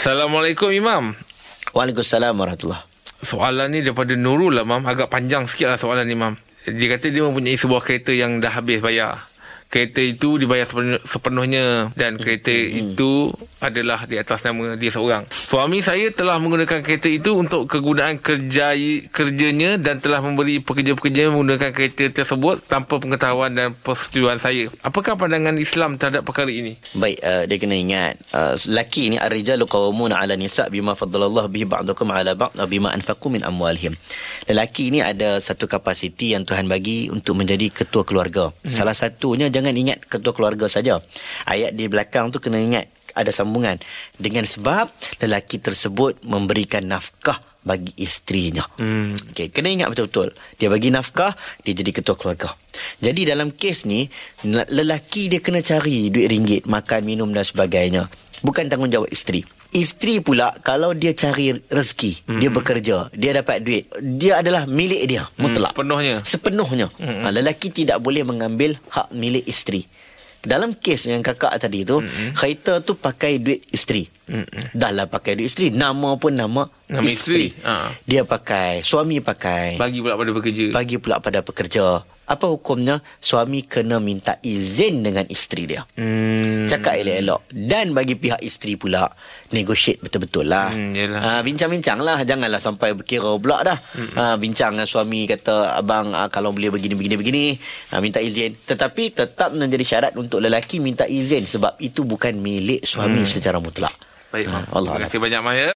Assalamualaikum Imam. Waalaikumsalam warahmatullahi Soalan ni daripada Nurul lah Mam. Agak panjang sikit lah soalan ni Mam. Dia kata dia mempunyai sebuah kereta yang dah habis bayar. Kereta itu dibayar sepenuh- sepenuhnya dan kereta itu adalah di atas nama dia seorang. Suami saya telah menggunakan kereta itu untuk kegunaan kerja kerjanya dan telah memberi pekerja-pekerja menggunakan kereta tersebut tanpa pengetahuan dan persetujuan saya. Apakah pandangan Islam terhadap perkara ini? Baik, uh, dia kena ingat uh, laki ni ar-rijalu qawwamuna 'ala nisa bima faddalallahu bihi ba'dakum 'ala ba'd bima anfaqu min amwalihim. Lelaki ni ada satu kapasiti yang Tuhan bagi untuk menjadi ketua keluarga. Hmm. Salah satunya jangan ingat ketua keluarga saja. Ayat di belakang tu kena ingat ada sambungan dengan sebab lelaki tersebut memberikan nafkah bagi isterinya. Hmm. Okey, kena ingat betul-betul. Dia bagi nafkah, dia jadi ketua keluarga. Jadi dalam kes ni, lelaki dia kena cari duit ringgit, makan, minum dan sebagainya. Bukan tanggungjawab isteri. Isteri pula kalau dia cari rezeki, hmm. dia bekerja, dia dapat duit, dia adalah milik dia mutlak. Sepenuhnya. Sepenuhnya. Hmm. Ha, lelaki tidak boleh mengambil hak milik isteri. Dalam kes yang kakak tadi tu, hmm. kereta tu pakai duit isteri. Hmm. Dah lah pakai duit isteri, nama pun nama, Nama isteri. isteri. Ha. Dia pakai, suami pakai. Bagi pula pada pekerja. Bagi pula pada pekerja. Apa hukumnya? Suami kena minta izin dengan isteri dia. Hmm. Cakap elok-elok. Dan bagi pihak isteri pula, negotiate betul-betul lah. Hmm, yelah. ha, bincang-bincang lah. Janganlah sampai berkira pula dah. Hmm. Ha, bincang dengan suami kata, abang ha, kalau boleh begini-begini-begini, ha, minta izin. Tetapi tetap menjadi syarat untuk lelaki minta izin. Sebab itu bukan milik suami hmm. secara mutlak. Baik, Ha. Allah Terima kasih banyak, Maya.